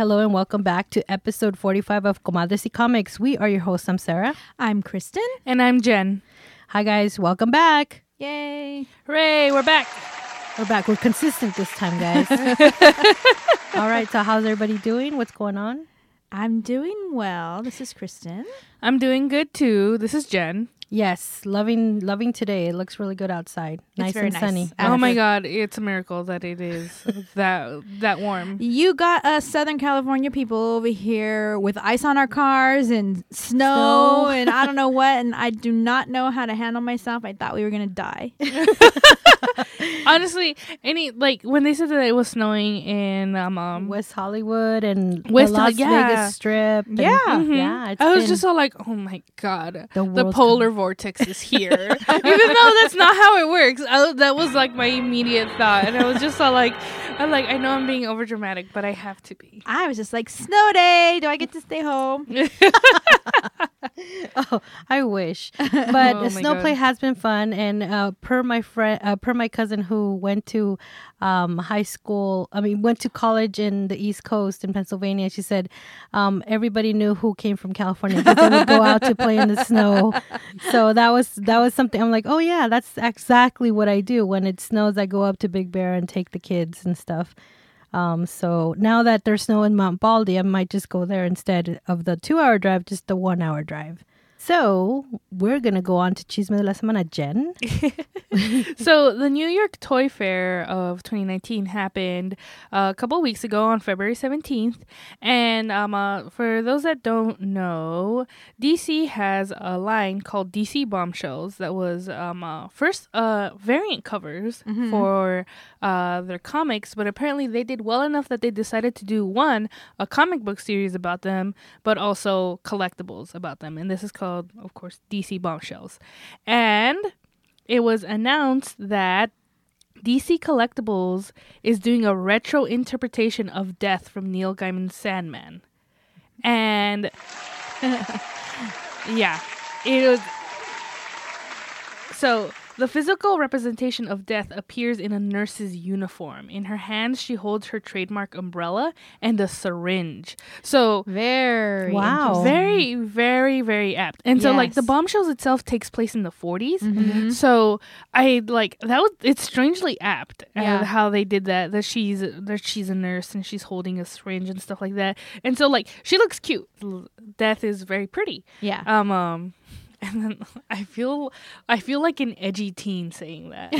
Hello and welcome back to episode 45 of Comadres y Comics. We are your hosts. I'm Sarah. I'm Kristen. And I'm Jen. Hi, guys. Welcome back. Yay. Hooray, we're back. We're back. We're consistent this time, guys. All right. So, how's everybody doing? What's going on? I'm doing well. This is Kristen. I'm doing good too. This is Jen. Yes, loving loving today. It looks really good outside. nice very and nice. sunny. Oh my god, it's a miracle that it is that that warm. You got us Southern California people over here with ice on our cars and snow, Snow. and I don't know what, and I do not know how to handle myself. I thought we were going to die. Honestly, any like when they said that it was snowing in um, um West Hollywood and West the Las Hol- yeah. Vegas Strip. and- Yeah. mhm. yeah. I was been- just all like, oh my god, The the, world's polar vortex is here. Even though that's not how it works. I, that was like my immediate thought, and I was just all like, I like I know I'm being over dramatic, but I have to be. I was just like, snow day. Do I get to stay home? I wish. But Oh the snow God. play has been fun, and uh, per my friend, uh, per my cousin who went to um, high school, I mean, went to college in the East Coast in Pennsylvania. She said um, everybody knew who came from California because they would go out to play in the snow. So that was that was something. I'm like, oh yeah, that's exactly what I do when it snows. I go up to Big Bear and take the kids and stuff. Um, so now that there's snow in Mount Baldy, I might just go there instead of the two hour drive, just the one hour drive. So we're gonna go on to Chisme de la Semana, Jen. so the New York Toy Fair of 2019 happened uh, a couple weeks ago on February 17th, and um, uh, for those that don't know, DC has a line called DC Bombshells that was um, uh, first uh, variant covers for uh, their comics, but apparently they did well enough that they decided to do one a comic book series about them, but also collectibles about them, and this is called, of course, DC Bombshells, and it was announced that DC Collectibles is doing a retro interpretation of Death from Neil Gaiman's Sandman. And yeah, it was so the physical representation of death appears in a nurse's uniform. In her hands, she holds her trademark umbrella and a syringe. So Very. Wow. very, very, very apt. And so, like, the Yes. bombshells itself takes place in the 40s. Mhm. So I like that was it's strangely apt uh, Yeah. how they did that. That she's that she's a nurse and she's holding a syringe and stuff like that. And so like she looks cute. Death is very pretty. Yeah. Um um and then I feel I feel like an edgy teen saying that.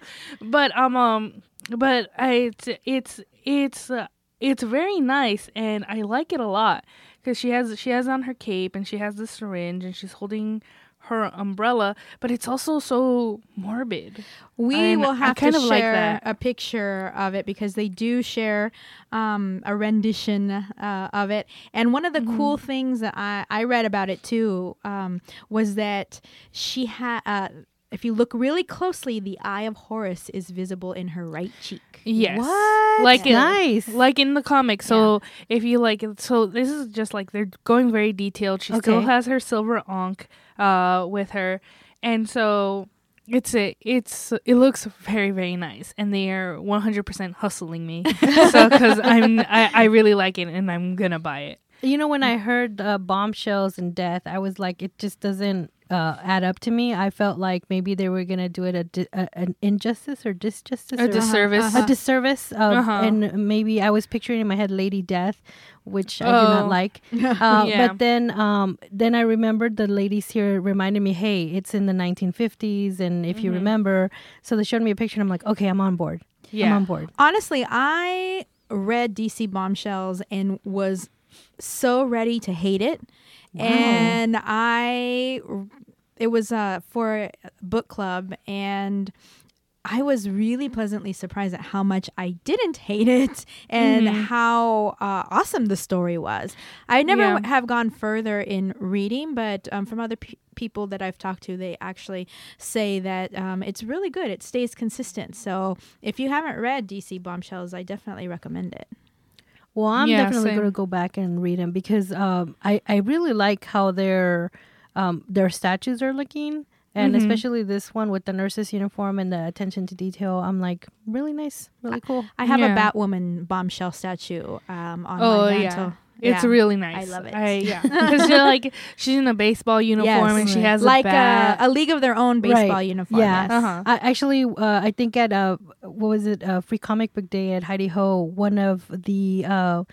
but um um but I it's it's it's uh, it's very nice and I like it a lot because she has she has on her cape and she has the syringe and she's holding her umbrella, but it's also so morbid. We And will I have kind to of share that. a picture of it because they do share um, a rendition uh, of it. And one of the cool Mm-hmm. things that I, I read about it too um, was that she had. Uh, if you look really closely, the eye of Horus is visible in her right cheek. Yes, What? like in, nice. like in the comics. So if you like, so this is just like they're going very detailed. She still has her silver ankh uh, with her, and so it's a it's it looks very very nice, and they are one hundred percent hustling me. so because I'm I, I really like it, and I'm gonna buy it. You know, when I heard uh, bombshells and death, I was like, it just doesn't uh, add up to me. I felt like maybe they were gonna do it a, di- a an injustice or disjustice, A or disservice. uh-huh. a disservice, uh, Uh-huh. and maybe I was picturing in my head Lady Death, which I do Oh. not like. Uh, Yeah. But then, um, then I remembered the ladies here reminded me, hey, it's in the 1950s, and if you Mhm. remember, so they showed me a picture, and I'm like, okay, I'm on board. I'm on board. Honestly, I read DC Bombshells and was so ready to hate it. Wow. And I, it was uh, for a book club, and I was really pleasantly surprised at how much I didn't hate it and Mhm. how uh, awesome the story was. I never Yeah. have gone further in reading, but um, from other pe- people that I've talked to, they actually say that um, it's really good. It stays consistent. So if you haven't read DC Bombshells, I definitely recommend it. Well, I'm Yeah, definitely going to go back and read them because um, I I really like how their um, their statues are looking. And Mhm. especially this one with the nurse's uniform and the attention to detail, I'm like really nice, really cool. I have Yeah. a Batwoman bombshell statue um, on Oh, my yeah. Mantle. It's Yeah. really nice. I love it. I, yeah, because you're like she's in a baseball uniform and she has like a a, a League of Their Own baseball Right. uniform. Yeah. yes. Uh-huh. I actually, uh, I think at uh, what was it, uh, Free Comic Book Day at Heidi Ho, one of the uh,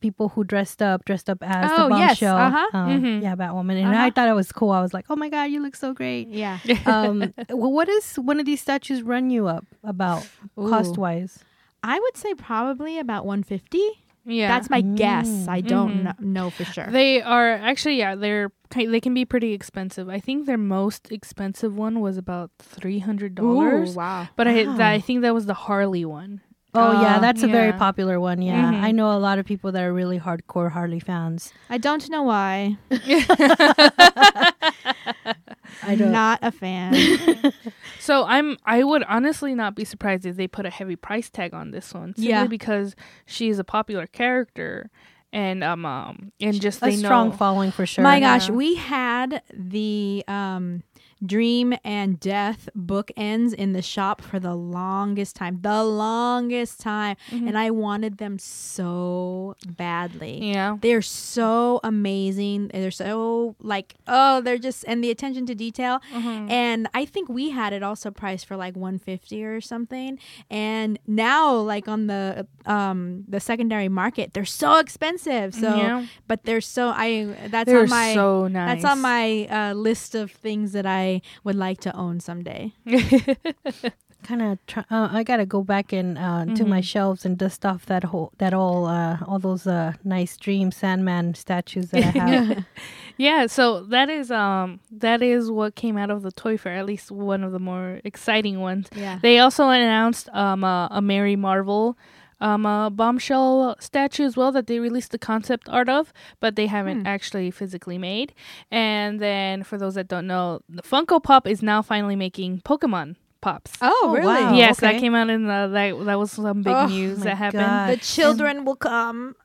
people who dressed up dressed up as Oh, the yes. bombshell, Uh-huh. um, Mhm. yeah, Batwoman, and Uh-huh. I thought it was cool. I was like, oh my god, you look so great. Yeah. um, well, what does one of these statues run you up about cost wise? I would say probably about 150. Yeah, That's my guess. I don't Mhm. kno- know for sure. They are actually yeah, they're they can be pretty expensive. I think their most expensive one was about three hundred dollars. Ooh, wow. But I Wow. that, I think that was the Harley one. Oh yeah, Uh, that's a very popular one. Yeah, Mhm. I know a lot of people that are really hardcore Harley fans. I don't know why. I don't. Not a fan. So I'm I would honestly not be surprised if they put a heavy price tag on this one simply Yeah. because she is a popular character and um, um and just a they strong know following for sure. My gosh, Yeah. we had the um, Dream and Death bookends in the shop for the longest time. The longest time. Mhm. And I wanted them so badly. yeah They're so amazing. They're so like oh, they're just and the attention to detail. Mhm. And I think we had it also priced for like 150 or something. And now like on the um the secondary market, they're so expensive. So yeah. but they're so I that's they're on my so nice. that's on my uh, list of things that I would like to own someday. kind of try, uh, I gotta go back and uh, to my Mhm. shelves and dust off that whole that all uh, all those uh, nice Dream Sandman statues that I have. Yeah, so that is um that is what came out of the toy fair, at least one of the more exciting ones. Yeah. They also announced um a, a Mary Marvel um a bombshell statue as well that they released the concept art of, but they haven't Hmm. actually physically made. And then for those that don't know, the Funko Pop is now finally making Pokemon pops. Oh, Oh, really? wow. yes, okay. that came out in the that that was some big Oh, news that happened. God. The children will come.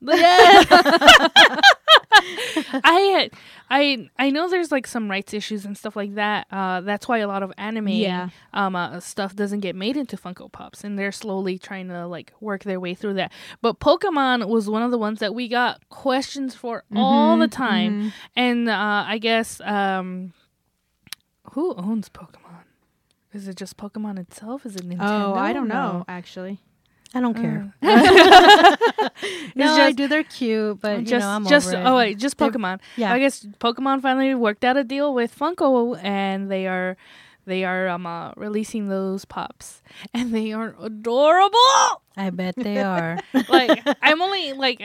I I I know there's like some rights issues and stuff like that. Uh, that's why a lot of anime Yeah. um uh, stuff doesn't get made into Funko Pops, and they're slowly trying to like work their way through that. But Pokemon was one of the ones that we got questions for all the time, mhm. and uh, I guess um, who owns Pokemon? Is it just Pokemon itself? Is it Nintendo? Oh, I don't No. know actually. I don't care. Uh, no, It's I do. They're cute, but you just know, I'm just over it. oh wait, just They're- Pokemon. yeah. I guess Pokemon finally worked out a deal with Funko, and they are they are um uh, releasing those pops, and they are adorable. I bet they are. like I'm only like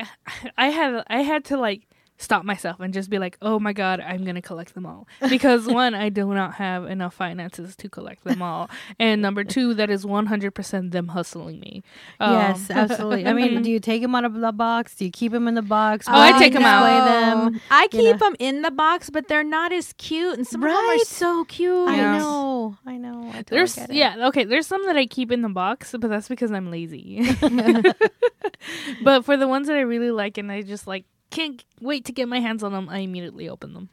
I had I had to like stop myself and just be like, oh my god, I'm gonna collect them all because one, I do not have enough finances to collect them all, and number two, that is 100% them hustling me. Um, yes, absolutely. I mean, do you take them out of the box? Do you keep them in the box? Oh, I take them out. display them. I you keep know. them in the box, but they're not as cute, and some of them are so cute. I Yeah. know. I know. I totally There's get it. yeah okay. There's some that I keep in the box, but that's because I'm lazy. but for the ones that I really like and I just like can't wait to get my hands on them, I immediately open them.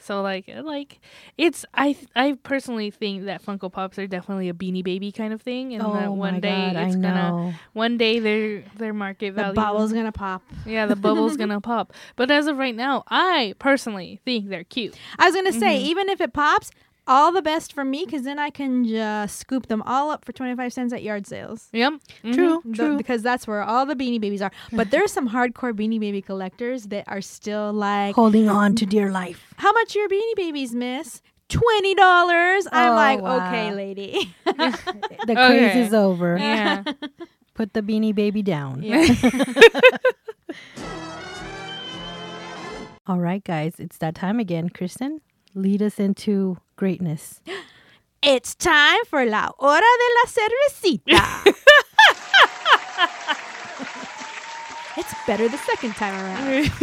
So like like it's I I personally think that Funko Pops are definitely a Beanie Baby kind of thing, and that Oh one my day God, it's I gonna know. one day their their market value The bubble's gonna pop. yeah the bubble's gonna pop. But as of right now, I personally think they're cute. I was gonna say, Mhm. even if it pops, all the best for me, because then I can just scoop them all up for twenty five cents at yard sales. Yep, Mhm. True. The- True. because that's where all the Beanie Babies are. But there's some hardcore Beanie Baby collectors that are still like, Holding on to dear life. "How much are your Beanie Babies, Miss?" Twenty dollars. I'm Oh, like, wow. okay, lady. The craze Okay. is over. Yeah. Put the beanie baby down. yeah. All right, guys, it's that time again. Kristen, lead us into greatness. It's time for la hora de la cervecita. it's better the second time around.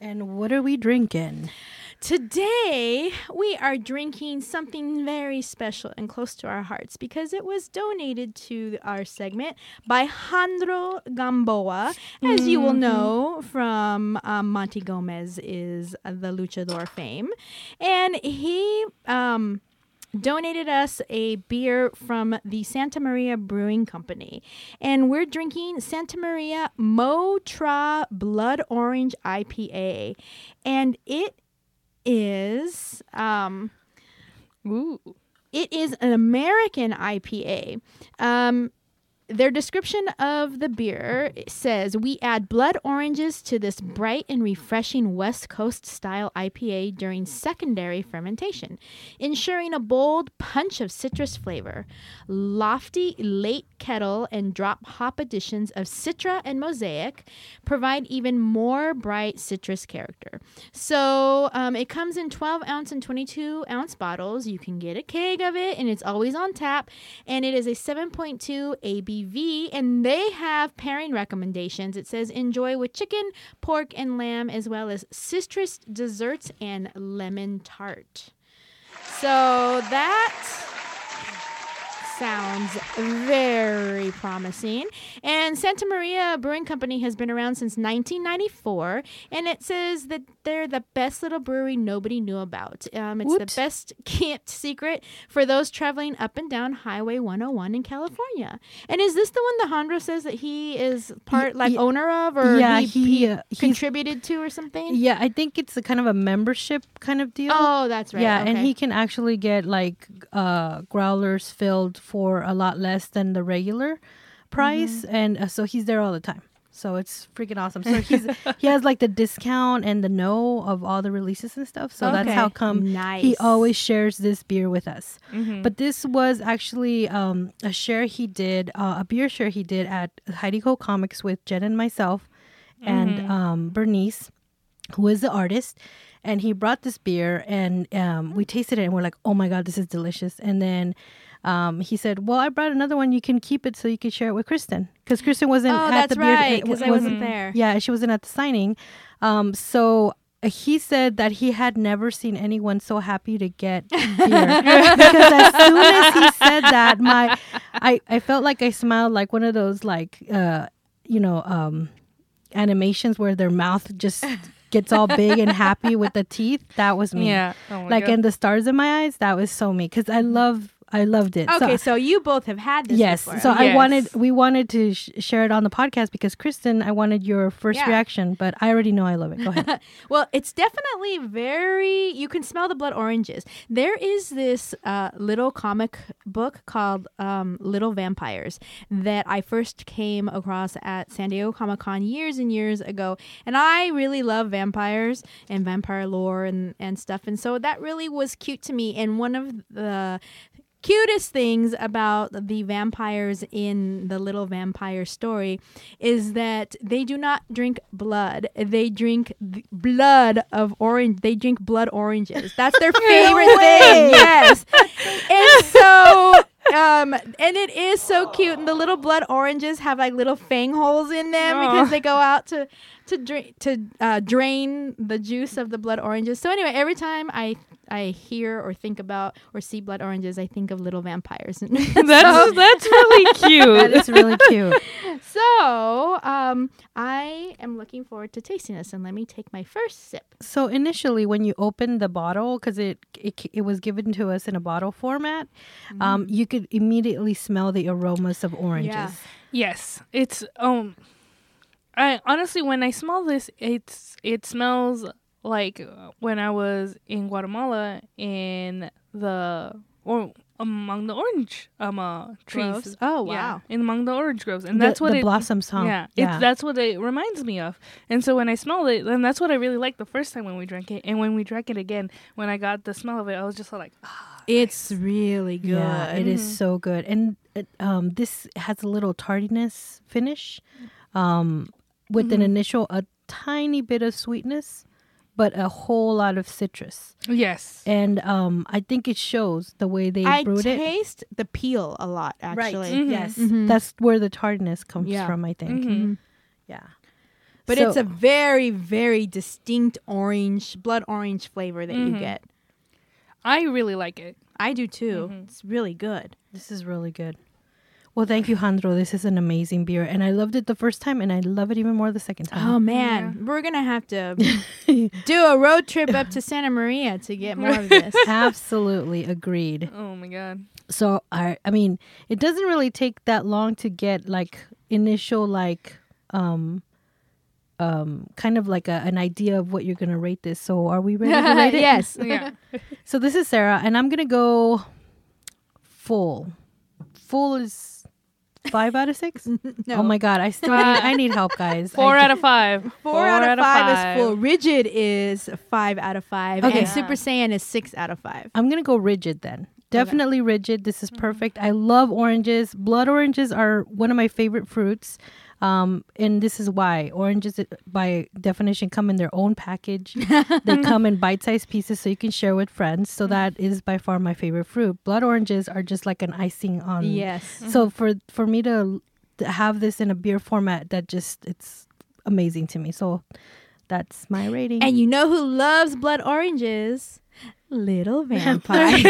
And what are we drinking? Today we are drinking something very special and close to our hearts because it was donated to our segment by Jandro Gamboa. As you will know from um, Monty Gomez is uh, the luchador fame. And he um, donated us a beer from the Santa Maria Brewing Company. And we're drinking Santa Maria Motra Blood Orange IPA. And it is um Ooh. it is an American IPA. Um, their description of the beer says we add blood oranges to this bright and refreshing West Coast style IPA during secondary fermentation, ensuring a bold punch of citrus flavor. Lofty late kettle and drop hop additions of Citra and Mosaic provide even more bright citrus character. So um, it comes in 12 ounce and 22 ounce bottles. You can get a keg of it, and it's always on tap. And it is a 7.2 ABV, and they have pairing recommendations. It says enjoy with chicken, pork, and lamb, as well as citrus desserts and lemon tart. So that sounds very promising. And Santa Maria Brewing Company has been around since 1994, and it says that they're the best little brewery nobody knew about. Um, it's Woot. the best kept secret for those traveling up and down Highway 101 in California. And is this the one that Jandro says that he is part like owner of, or yeah, he, he, he uh, contributed to, or something? Yeah, I think it's a kind of a membership kind of deal. Oh, that's right. Yeah, and he can actually get like uh growlers filled for a lot less than the regular price, Mm-hmm. and uh, so he's there all the time. So it's freaking awesome. So he's he has like the discount and the know of all the releases and stuff. So that's how come nice. he always shares this beer with us. Mhm. But this was actually um, a share he did, uh, a beer share he did at Heidi Ho Comics with Jen and myself and um, Bernice, who is the artist. And he brought this beer and um, we tasted it and we're like, oh my God, this is delicious. And then um, he said, well, I brought another one. You can keep it so you can share it with Kristen. Because Kristen wasn't Oh, at that's the right. Because I wasn't- wasn't there. yeah, she wasn't at the signing. Um, so uh, he said that he had never seen anyone so happy to get beer because as soon as he said that, my I I felt like I smiled like one of those like uh you know um animations where their mouth just gets all big and happy with the teeth. That was me. Yeah. Oh like God. and the stars in my eyes. That was so me because I love I loved it. Okay, So, so, you both have had this yes. before. So I wanted we wanted to sh- share it on the podcast because Kristen, I wanted your first Yeah. reaction, but I already know I love it. Go ahead. Well, it's definitely very. You can smell the blood oranges. There is this uh, little comic book called um, Little Vampires that I first came across at San Diego Comic Con years and years ago, and I really love vampires and vampire lore and and stuff, and so that really was cute to me. And one of the cutest things about the vampires in the little vampire story is that they do not drink blood. They drink blood of orange they drink blood oranges. That's their favorite thing yes. And so um and it is so cute. And the little blood oranges have like little fang holes in them because they go out to to drink to uh, drain the juice of the blood oranges. So anyway every time i i hear or think about or see blood oranges i think of little vampires that's that's really cute. That's really cute. so um i am looking forward to tasting this and let me take my first sip So initially, when you opened the bottle, because it, it it was given to us in a bottle format, um, you could immediately smell the aromas of oranges. Yeah. Yes, it's um. I honestly, when I smell this, it's it smells like when I was in Guatemala in the or among the orange um uh, trees. Groves? Oh, Yeah, wow. in among the orange groves, and The- that's what the it, blossoms, huh? Yeah, Yeah. It's, that's what it reminds me of. And so when I smelled it, then that's what I really liked the first time when we drank it, and when we drank it again, when I got the smell of it, I was just like, ah, it's really good Yeah, it is so good, and it, um, this has a little tardiness finish, um, with an initial a tiny bit of sweetness, but a whole lot of citrus, yes, and um, I think it shows the way they i brewed it. I taste the peel a lot actually Right. Mhm. Yes, Mhm. that's where the tartness comes Yeah. from. I think. Mhm. Yeah. but So- it's a very very distinct orange, blood orange flavor that you Mhm. get. I really like it. I do too. Mhm. It's really good. This is really good. Well, thank you, Jandro. This is an amazing beer, and I loved it the first time, and I love it even more the second time. Oh time. man, we're gonna have to do a road trip up to Santa Maria to get more of this. Absolutely agreed. Oh my god. So I, I mean, it doesn't really take that long to get like initial like, um, um, kind of like a, an idea of what you're gonna rate this. So are we ready to rate it? yes. Yeah. So this is Sarah, and I'm gonna go full. Full is five out of six. No. Oh my god, I still I need help, guys. Four I out of five. Four, out, of five, is full. Rigid is five out of five, Okay. and Super Saiyan is six out of five. I'm gonna go rigid then. Definitely rigid. This is mm-hmm. perfect. I love oranges. Blood oranges are one of my favorite fruits. Um, and this is why oranges, uh, by definition, come in their own package. they come in bite-sized pieces, so you can share with friends. So that is by far my favorite fruit. Blood oranges are just like an icing on. Yes. So for for me to, to have this in a beer format, that just it's amazing to me. So that's my rating. And you know who loves blood oranges? Little vampires.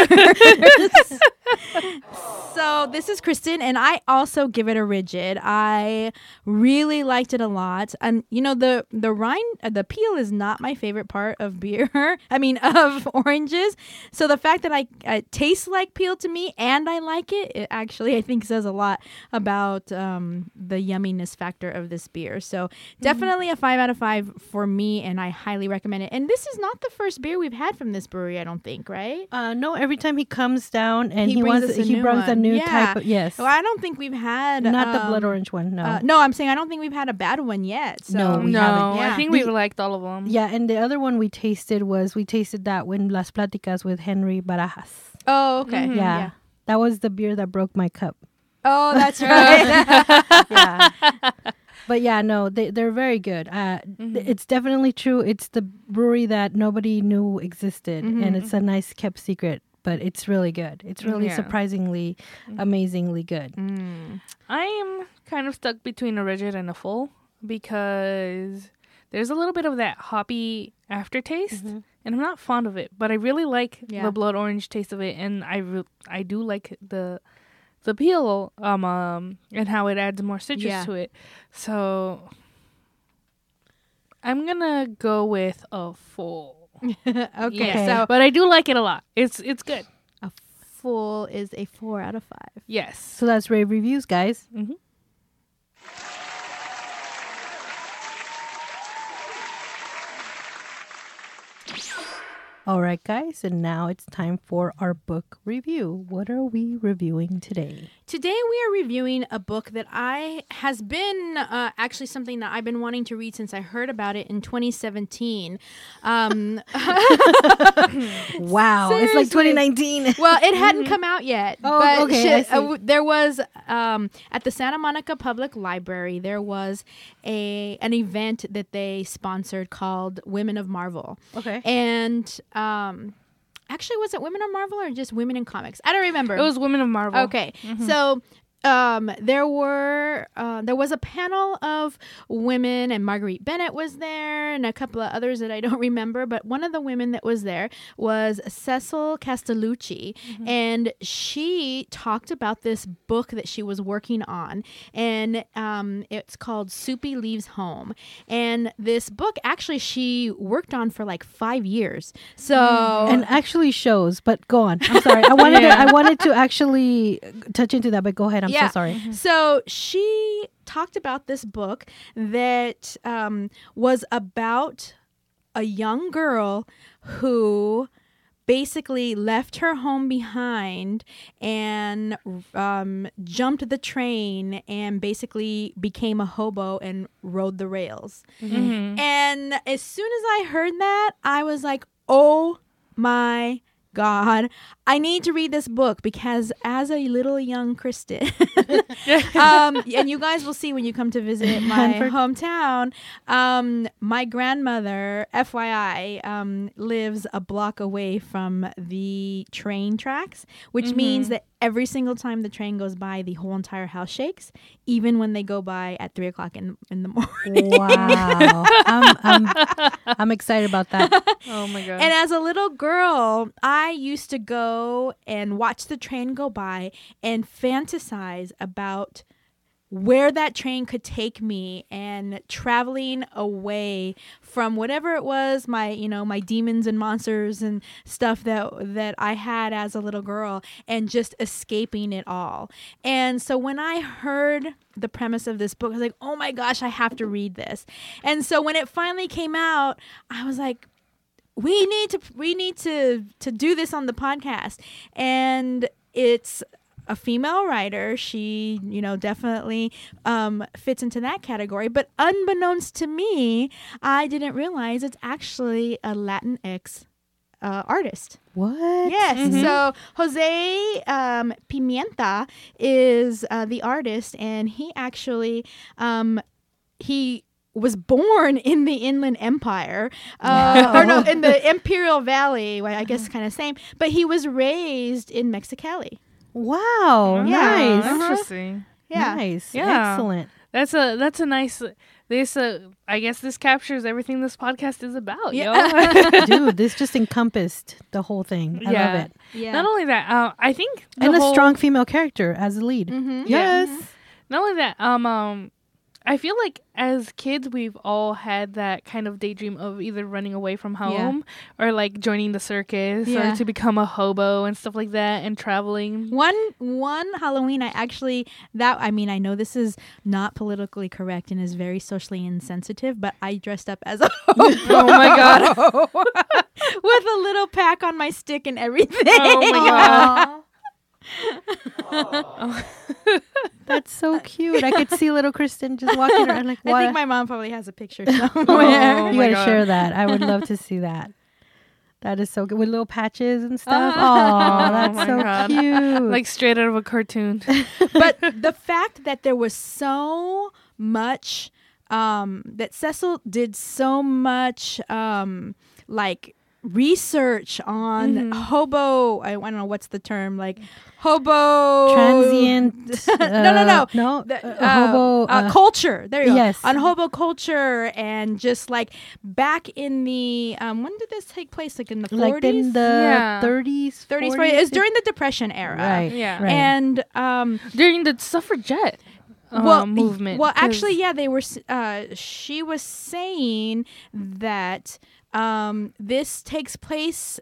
so this is Kristen, and I also give it a rigid. I really liked it a lot, and you know the the rind, uh, the peel is not my favorite part of beer. I mean of oranges. So the fact that I it tastes like peel to me, and I like it, it actually I think says a lot about um, the yumminess factor of this beer. So definitely a five out of five for me, and I highly recommend it. And this is not the first beer we've had from this brewery, I don't think, right? Uh, no, every time he comes down and He he, brings wants, us a he new brings a new Yeah. type of yes, Well, I don't think we've had not the um, blood orange one. No, Uh, no, I'm saying I don't think we've had a bad one yet. So No, we no, haven't. Yeah. I think We- we've liked all of them. yeah, and the other one we tasted was we tasted that when Las Platicas with Henry Barajas. Oh, okay. Mhm. Yeah. That was the beer that broke my cup. Oh, that's right. yeah. But yeah, no, they they're very good. Uh, Mhm. It's definitely true. It's the brewery that nobody knew existed, and Mhm. it's a nice kept secret. But it's really good. It's really Yeah. surprisingly, amazingly good. Mm. I am kind of stuck between a rigid and a full because there's a little bit of that hoppy aftertaste, Mhm. and I'm not fond of it. But I really like Yeah. the blood orange taste of it, and I re- I do like the the peel um, um and how it adds more citrus Yeah. to it. So I'm gonna go with a full. okay. Okay. So but I do like it a lot. It's it's good. a full is a four out of five. Yes. So that's rave reviews, guys. Mhm. All right, guys, and now it's time for our book review. What are we reviewing today? Today we are reviewing a book that I has been uh, actually something that I've been wanting to read since I heard about it in 2017. Um, Wow, it's like 2019. well, it hadn't come out yet. Oh, but okay, shi- I see. uh, there was um, at the Santa Monica Public Library. There was a an event that they sponsored called Women of Marvel, Okay. and um, actually, was it Women of Marvel or just Women in Comics? I don't remember. It was Women of Marvel. Okay, so um, there were uh, there was a panel of women, and Marguerite Bennett was there, and a couple of others that I don't remember. But one of the women that was there was Cecil Castellucci, and she talked about this book that she was working on, and um, it's called Soupy Leaves Home. And this book, actually, she worked on for like five years. So and actually shows, but go on. I'm sorry. I wanted to, I wanted to actually touch into that, but go ahead. I'm Yeah. so sorry. So she talked about this book that um, was about a young girl who basically left her home behind and um, jumped the train and basically became a hobo and rode the rails. Mhm. And as soon as I heard that, I was like, oh my God, I need to read this book because as a little young Kristen, um, and you guys will see when you come to visit my hometown, um, my grandmother, FYI, um, lives a block away from the train tracks, which means that every single time the train goes by, the whole entire house shakes, even when they go by at three o'clock in in the morning. Wow. I'm, I'm, I'm excited about that. Oh my god. And as a little girl, I used to go and watch the train go by and fantasize about where that train could take me and traveling away from whatever it was my you know my demons and monsters and stuff that that I had as a little girl and just escaping it all. And so when I heard the premise of this book I was like, "Oh my gosh, I have to read this." And so when it finally came out, I was like, we need to we need to to do this on the podcast and it's a female writer she you know definitely um, fits into that category but unbeknownst to me i didn't realize it's actually a latinx uh, artist What? Yes. So Jose um, Pimienta is uh, the artist, and he actually um, he was born in the Inland Empire, uh, or no, in the Imperial Valley. Well, I guess kind of same, but he was raised in Mexicali. Wow. Oh, Nice. Interesting. Yeah. Nice. Yeah. Excellent. That's a that's a nice this uh, I guess this captures everything this podcast is about, Yeah. yo. Dude, this just encompassed the whole thing. I Yeah. love it. Yeah. Not only that, uh, I think the And a strong female character as a lead. Mhm. Yeah. Yes. Not only that, um, um, I feel like as kids we've all had that kind of daydream of either running away from Yeah. home or like joining the circus Yeah. or to become a hobo and stuff like that and traveling. One one Halloween, I actually that I mean I know this is not politically correct and is very socially insensitive, but I dressed up as a hobo. Oh my god. with a little pack on my stick and everything. Oh my god. That's so cute. I could see little Kristen just walking around like, I think my mom probably has a picture somewhere. Oh you gotta God. share that. I would love to see that. That is so good with little patches and stuff. Uh-huh. Oh, Oh that's my so God. cute. like straight out of a cartoon. but the fact that there was so much um that Cecil did so much um like research on Mhm. hobo I, I don't know what's the term like hobo transient. no no no uh, no. the, uh, uh, hobo. uh, uh, culture. There you go. yes. On hobo culture and just like back in the um, when did this take place? Like in the 40s like in the Yeah. 30s, 30s, 40s. 40s. It was during the Depression era. Right. Yeah. Right. And um, During the suffragette uh, well, movement. Well, 'cause- actually, yeah, they were. Uh, she was saying that um, this takes place,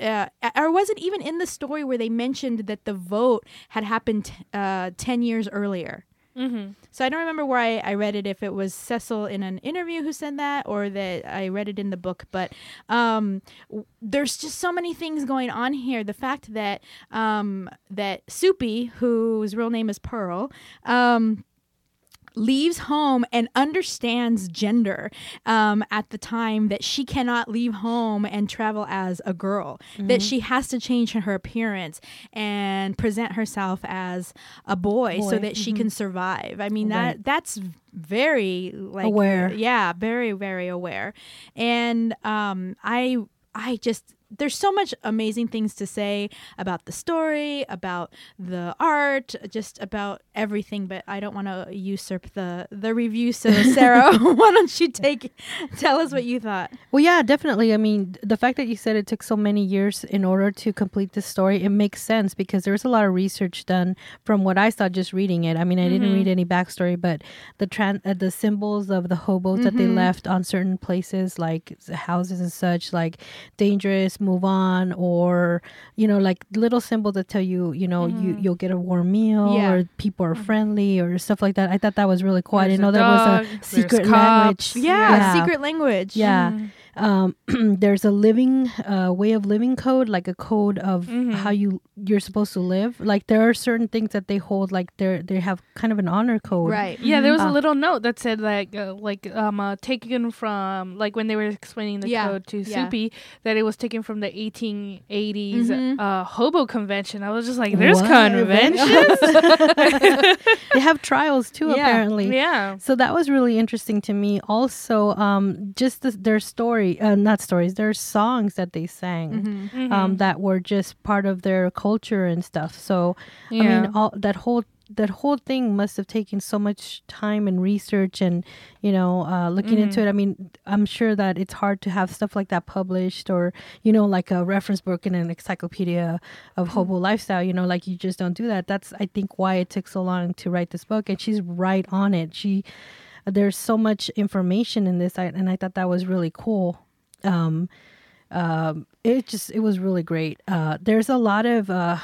uh, or was it even in the story where they mentioned that the vote had happened uh, ten years earlier? Mhm. So I don't remember where I, I read it, if it was Cecil in an interview who said that or that I read it in the book. But um, w- there's just so many things going on here. The fact that um, that Soupy, whose real name is Pearl, um, leaves home and understands gender um, at the time that she cannot leave home and travel as a girl that she has to change her appearance and present herself as a boy, so Boy, that she can survive. I mean that that's very like Aware. yeah very very aware. And um i i just there's so much amazing things to say about the story, about the art, just about everything. But I don't want to usurp the the review. So Sarah, why don't you take tell us what you thought? Well, yeah, definitely. I mean, the fact that you said it took so many years in order to complete the story, it makes sense because there was a lot of research done from what I saw just reading it. I mean, I didn't read any backstory, but the tran- uh, the symbols of the hobos that they left on certain places, like houses and such, like dangerous, move on, or you know, like little symbols that tell you, you know, you you'll get a warm meal, Yeah. or people are friendly, or stuff like that. I thought that was really cool. I didn't know there was a secret language. Yeah, secret language. Yeah. Mhm. Um, there's a living uh, way of living code, like a code of Mhm. how you you're supposed to live. Like there are certain things that they hold, like they they have kind of an honor code. right. Yeah, there was Uh, a little note that said like uh, like um uh, taken from like when they were explaining the Yeah, code to yeah. Soupy that it was taken from the 1880s Mhm. uh, hobo convention. I was just like, there's What? conventions. They have trials too, Yeah. apparently. yeah. So that was really interesting to me. Also, um, just the, their story story, uh, not stories. There's songs that they sang Mm-hmm. Mm-hmm. um, that were just part of their culture and stuff. So I mean, all that whole that whole thing must have taken so much time and research and you know uh, looking into it. I mean, I'm sure that it's hard to have stuff like that published or you know like a reference book in an encyclopedia of hobo lifestyle. You know, like you just don't do that. That's I think why it took so long to write this book. And she's right on it. She there's so much information in this, and I thought that was really cool. Um, um, it just it was really great. Uh, there's a lot of uh,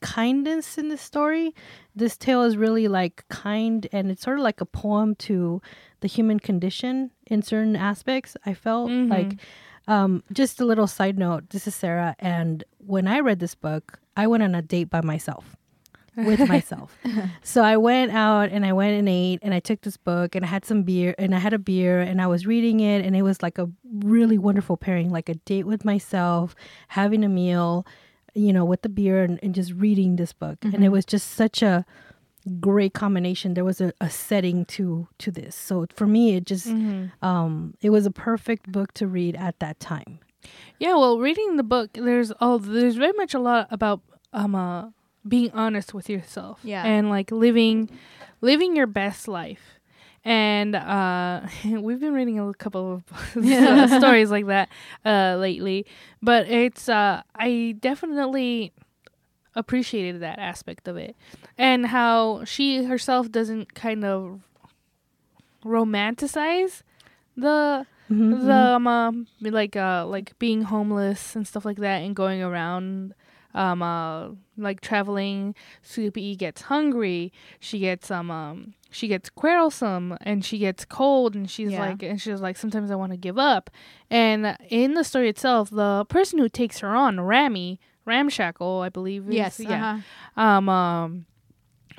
kindness in this story. This tale is really like kind, and it's sort of like a poem to the human condition in certain aspects. I felt Mhm. like. Um, just a little side note. This is Sarah, and when I read this book, I went on a date by myself with myself. so I went out and I went and ate and I took this book and I had some beer and I had a beer and I was reading it and it was like a really wonderful pairing, like a date with myself, having a meal, you know, with the beer and, and just reading this book. And it was just such a great combination. There was a, a setting to to this. So for me it just Mm-hmm. um it was a perfect book to read at that time. Yeah, well, reading the book, there's oh, there's very much a lot about um uh, being honest with yourself. Yeah. and like living living your best life. And uh, we've been reading a couple of uh, stories like that uh, lately, but it's uh, I definitely appreciated that aspect of it, and how she herself doesn't kind of romanticize the Mhm, the um, um like uh like being homeless and stuff like that and going around um uh like traveling Soupy gets hungry she gets um um she gets quarrelsome and she gets cold and she's Yeah. like and she's like sometimes I want to give up and in the story itself the person who takes her on Rami Ramshackle I believe is, Yes. yeah Uh-huh. um, um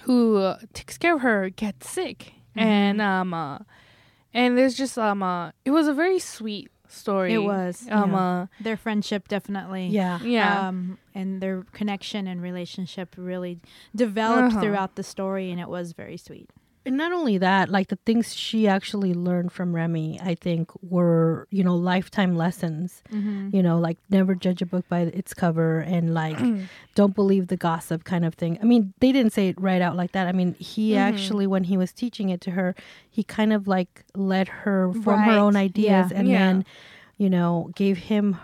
who uh, takes care of her gets sick and um uh, and there's just um uh it was a very sweet story It was. um yeah. uh Their friendship definitely. Yeah. yeah Um, and their connection and relationship really developed Uh-huh. throughout the story, and it was very sweet. And not only that, like the things she actually learned from Remy, I think were, you know, lifetime lessons. Mm-hmm. You know, like never judge a book by its cover and like don't believe the gossip kind of thing. I mean, they didn't say it right out like that. I mean, he Mhm. actually, when he was teaching it to her, he kind of like let her form her own ideas Yeah. and Yeah. then, you know, gave him,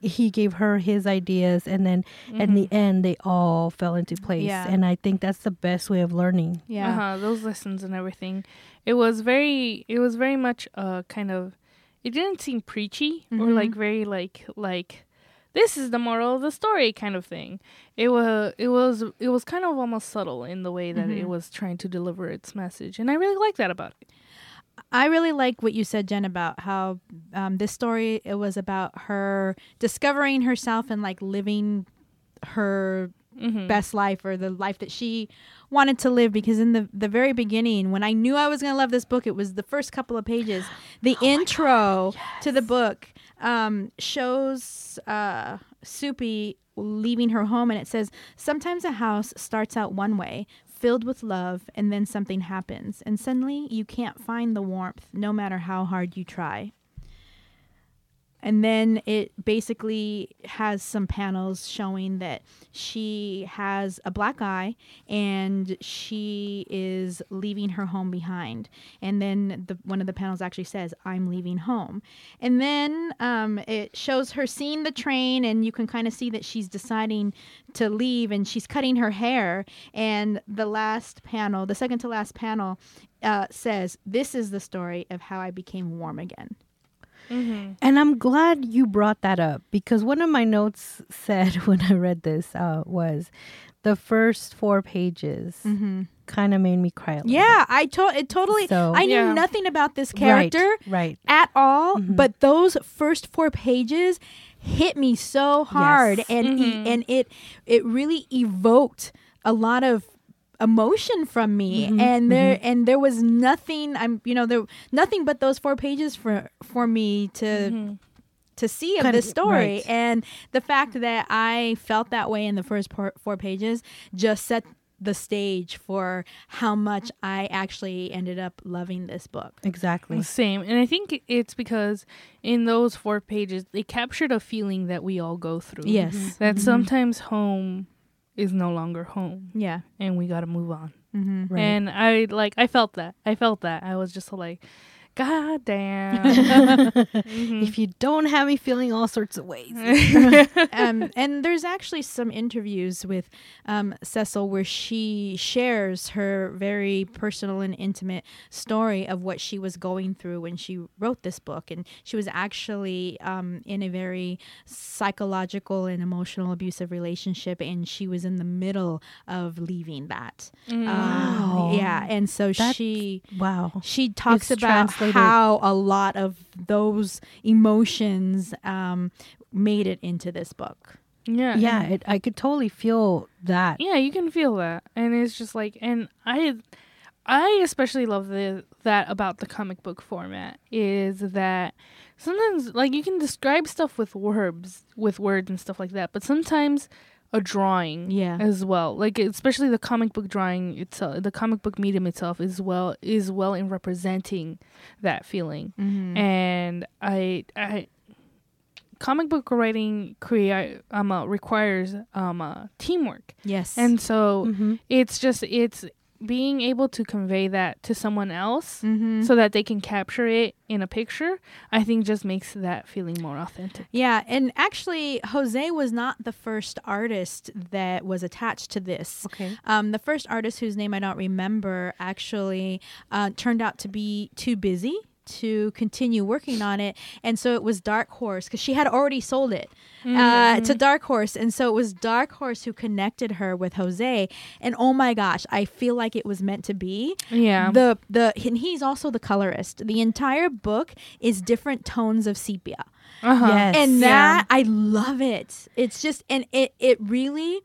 he gave her his ideas. And then in the end, they all fell into place. Yeah. And I think that's the best way of learning. Yeah. uh-huh, those lessons and everything it was very it was very much uh kind of it didn't seem preachy or Mhm. like very like like this is the moral of the story kind of thing it was it was it was kind of almost subtle in the way that Mhm. it was trying to deliver its message and i really like that about it I really like what you said, Jen, about how um, this story it was about her discovering herself and like living her mm-hmm. best life or the life that she wanted to live because in the the very beginning when I knew I was going to love this book it was the first couple of pages the intro to the book um, shows uh, Soupy leaving her home and it says sometimes a house starts out one way filled with love and then something happens and suddenly you can't find the warmth no matter how hard you try and then it basically has some panels showing that she has a black eye and she is leaving her home behind. And then the, one of the panels actually says, I'm leaving home. And then um, it shows her seeing the train, and you can kind of see that she's deciding to leave and she's cutting her hair. And the last panel, the second to last panel, uh, says, This is the story of how I became warm again. Mm-hmm. And I'm glad you brought that up because one of my notes said when I read this uh, was the first four pages Mm-hmm. kind of made me cry. A little Yeah, I to- it totally. So- I knew Yeah. nothing about this character right, right. at all, Mhm. but those first four pages hit me so hard, Yes. and e- Mhm. and it it really evoked a lot of emotion from me Mhm, and there and there was nothing i'm you know there nothing but those four pages for for me to Mm-hmm. to see of Kind this of- story right. and the fact that i felt that way in the first por- four pages just set the stage for how much I actually ended up loving this book. Exactly. Same. And I think it's because in those four pages, they captured a feeling that we all go through. Yes. That Mhm. sometimes home is no longer home Yeah. and we got to move on. Mm-hmm. Right. And I like, I felt that. I felt that. I was just like, God damn. Mhm. if you don't have me feeling all sorts of ways. um, and there's actually some interviews with um, Cecil where she shares her very personal and intimate story of what she was going through when she wrote this book. And she was actually um, in a very psychological and emotional abusive relationship, and she was in the middle of leaving that. Um, Wow. yeah, and so That's- she wow. she talks It's about translated. How a lot of those emotions um, made it into this book. yeah. Yeah, it, I could totally feel that. yeah, you can feel that. And it's just like, and I, I especially love the that about the comic book format is that sometimes like you can describe stuff with words, with words and stuff like that, but sometimes a drawing Yeah. as well like especially the comic book drawing itself the comic book medium itself is well is well in representing that feeling Mm-hmm. and i i comic book writing create um uh, requires um uh, teamwork yes. and so Mm-hmm. it's just it's being able to convey that to someone else mm-hmm. so that they can capture it in a picture i think just makes that feeling more authentic yeah, and actually, Jose was not the first artist that was attached to this. Okay. Um, the first artist whose name I don't remember actually uh, turned out to be too busy to continue working on it, and so it was Dark Horse because she had already sold it uh, to Dark Horse, and so it was Dark Horse who connected her with Jose. And oh my gosh, I feel like it was meant to be. yeah The the and he's also the colorist. The entire book is different tones of sepia uh-huh. Yes. and Yeah. that I love it. It's just and it it really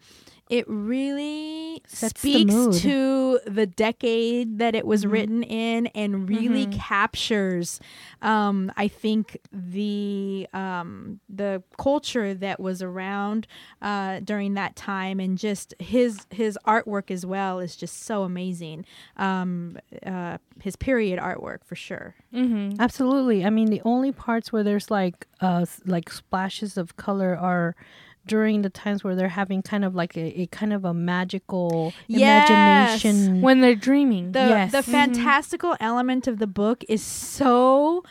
it really Sets speaks mood. to the decade that it was written in and really Mhm. captures um I think the um the culture that was around uh during that time and just his his artwork as well is just so amazing. Um uh his period artwork for sure. mm-hmm. Absolutely. I mean, the only parts where there's like uh like splashes of color are during the times where they're having kind of like a, a kind of a magical Yes. imagination. when they're dreaming the Yes. the Mhm. fantastical element of the book is so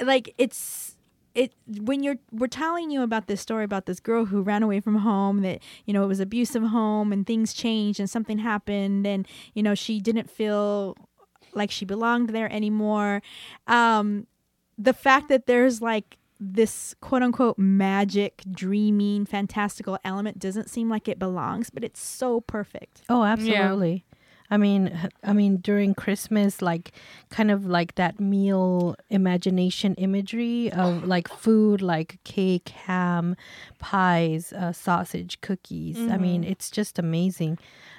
like it's it when you're we're telling you about this story about this girl who ran away from home that you know it was abusive home and things changed and something happened and you know she didn't feel like she belonged there anymore um the fact that there's like this quote unquote magic dreaming fantastical element doesn't seem like it belongs but it's so perfect Oh, absolutely. I mean, h- I mean during Christmas, like kind of like that meal imagination imagery of like food, like cake, ham, pies, uh, sausage, cookies. I mean, Mhm. it's just amazing.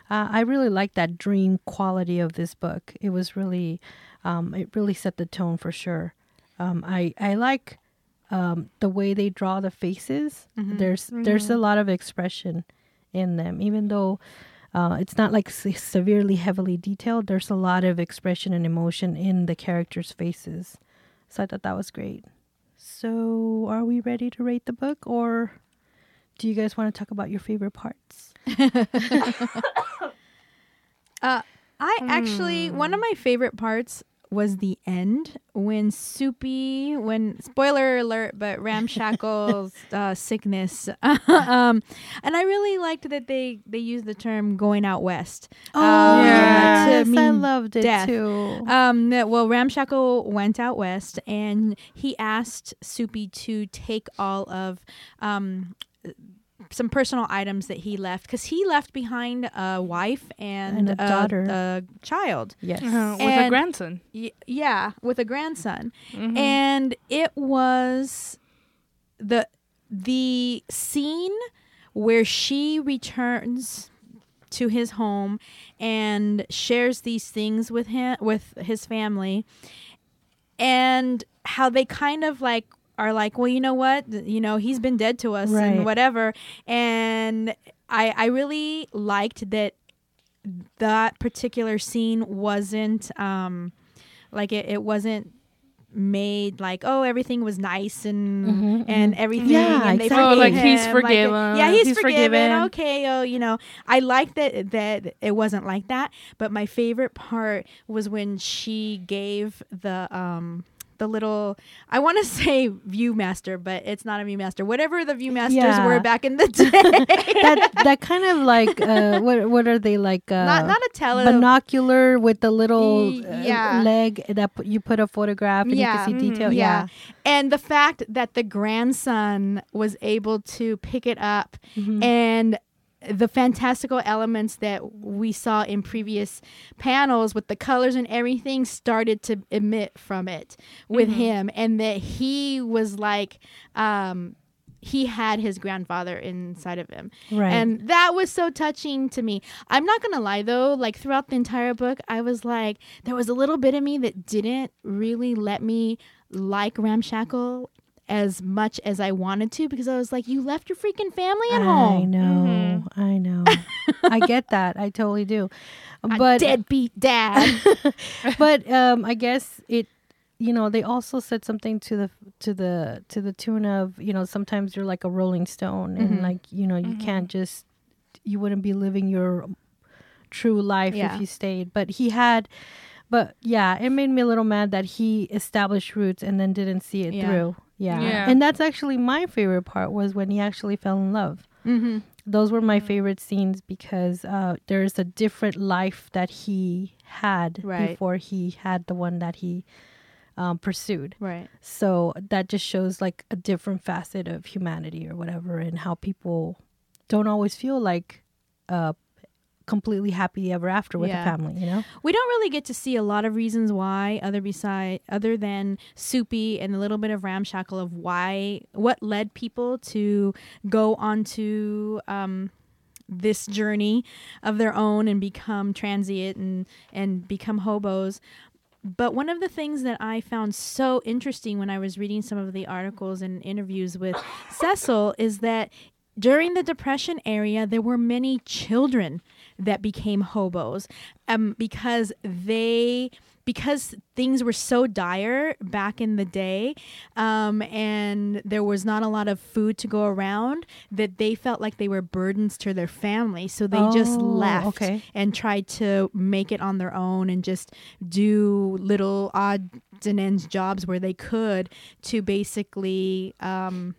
Uh, I really like that dream quality of this book. It was really, um, it really set the tone for sure. Um, I I like um, the way they draw the faces. Mhm. There's there's a lot of expression in them, even though uh, it's not like se- severely heavily detailed. There's a lot of expression and emotion in the characters' faces. So I thought that was great. So are we ready to rate the book, or do you guys want to talk about your favorite parts? Uh, I actually one of my favorite parts was the end when Soupy, when spoiler alert, but Ramshackle's uh, sickness, um, and I really liked that they they used the term going out west. Oh, Um, yes, I loved it death. too. Um, that- well, Ramshackle went out west, and he asked Soupy to take all of um, some personal items that he left because he left behind a wife and, And a daughter. a child. yes. uh, with a grandson Y- yeah, with a grandson, Mhm. and it was the the scene where she returns to his home and shares these things with him with his family and how they kind of like are like well you know what you know he's been dead to us Right. and whatever and i i really liked that that particular scene wasn't um like it, it wasn't made like oh everything was nice and Mhm, and mhm. everything Yeah, and they exactly. Oh, forgave like, he's him, forgiven, yeah he's, he's forgiven. forgiven. okay oh you know i like that that it wasn't like that but my favorite part was when she gave the um the little I want to say Viewmaster, but it's not a Viewmaster. Whatever the Viewmasters Yeah. were back in the day. that that kind of like uh, what what are they like? Uh, not not a tele binocular with the little uh, yeah. leg that p- you put a photograph and Yeah. you can see Mhm. detail. yeah. Yeah. And the fact that the grandson was able to pick it up Mhm. and the fantastical elements that we saw in previous panels with the colors and everything started to emit from it with Mhm. him and that he was like um he had his grandfather inside of him Right. and that was so touching to me. I'm not going to lie though, like throughout the entire book, I was like, there was a little bit of me that didn't really let me like Ramshackle as much as I wanted to because I was like, you left your freaking family at I home. I know. I know. I get that. I totally do. A But deadbeat dad. but um I guess it you know they also said something to the to the to the tune of you know sometimes you're like a rolling stone Mhm. and like you know you Mhm. can't just you wouldn't be living your true life Yeah. if you stayed but he had but yeah it made me a little mad that he established roots and then didn't see it Yeah. through yeah. Yeah. and that's actually my favorite part was when he actually fell in love mm-hmm. those were my Mm. favorite scenes because uh, there's a different life that he had Right. before he had the one that he um, pursued. Right. So that just shows like a different facet of humanity or whatever, and how people don't always feel like uh, completely happy ever after with Yeah. a family. You know? We don't really get to see a lot of reasons why other beside other than Soupy and a little bit of ramshackle of why what led people to go onto um this journey of their own and become transient and and become hobos. But one of the things that I found so interesting when I was reading some of the articles and interviews with Cecil is that during the depression area there were many children that became hobos um, because they because things were so dire back in the day um, and there was not a lot of food to go around that they felt like they were burdens to their family so they just Oh, left okay. and tried to make it on their own and just do little odds and ends jobs where they could to basically um,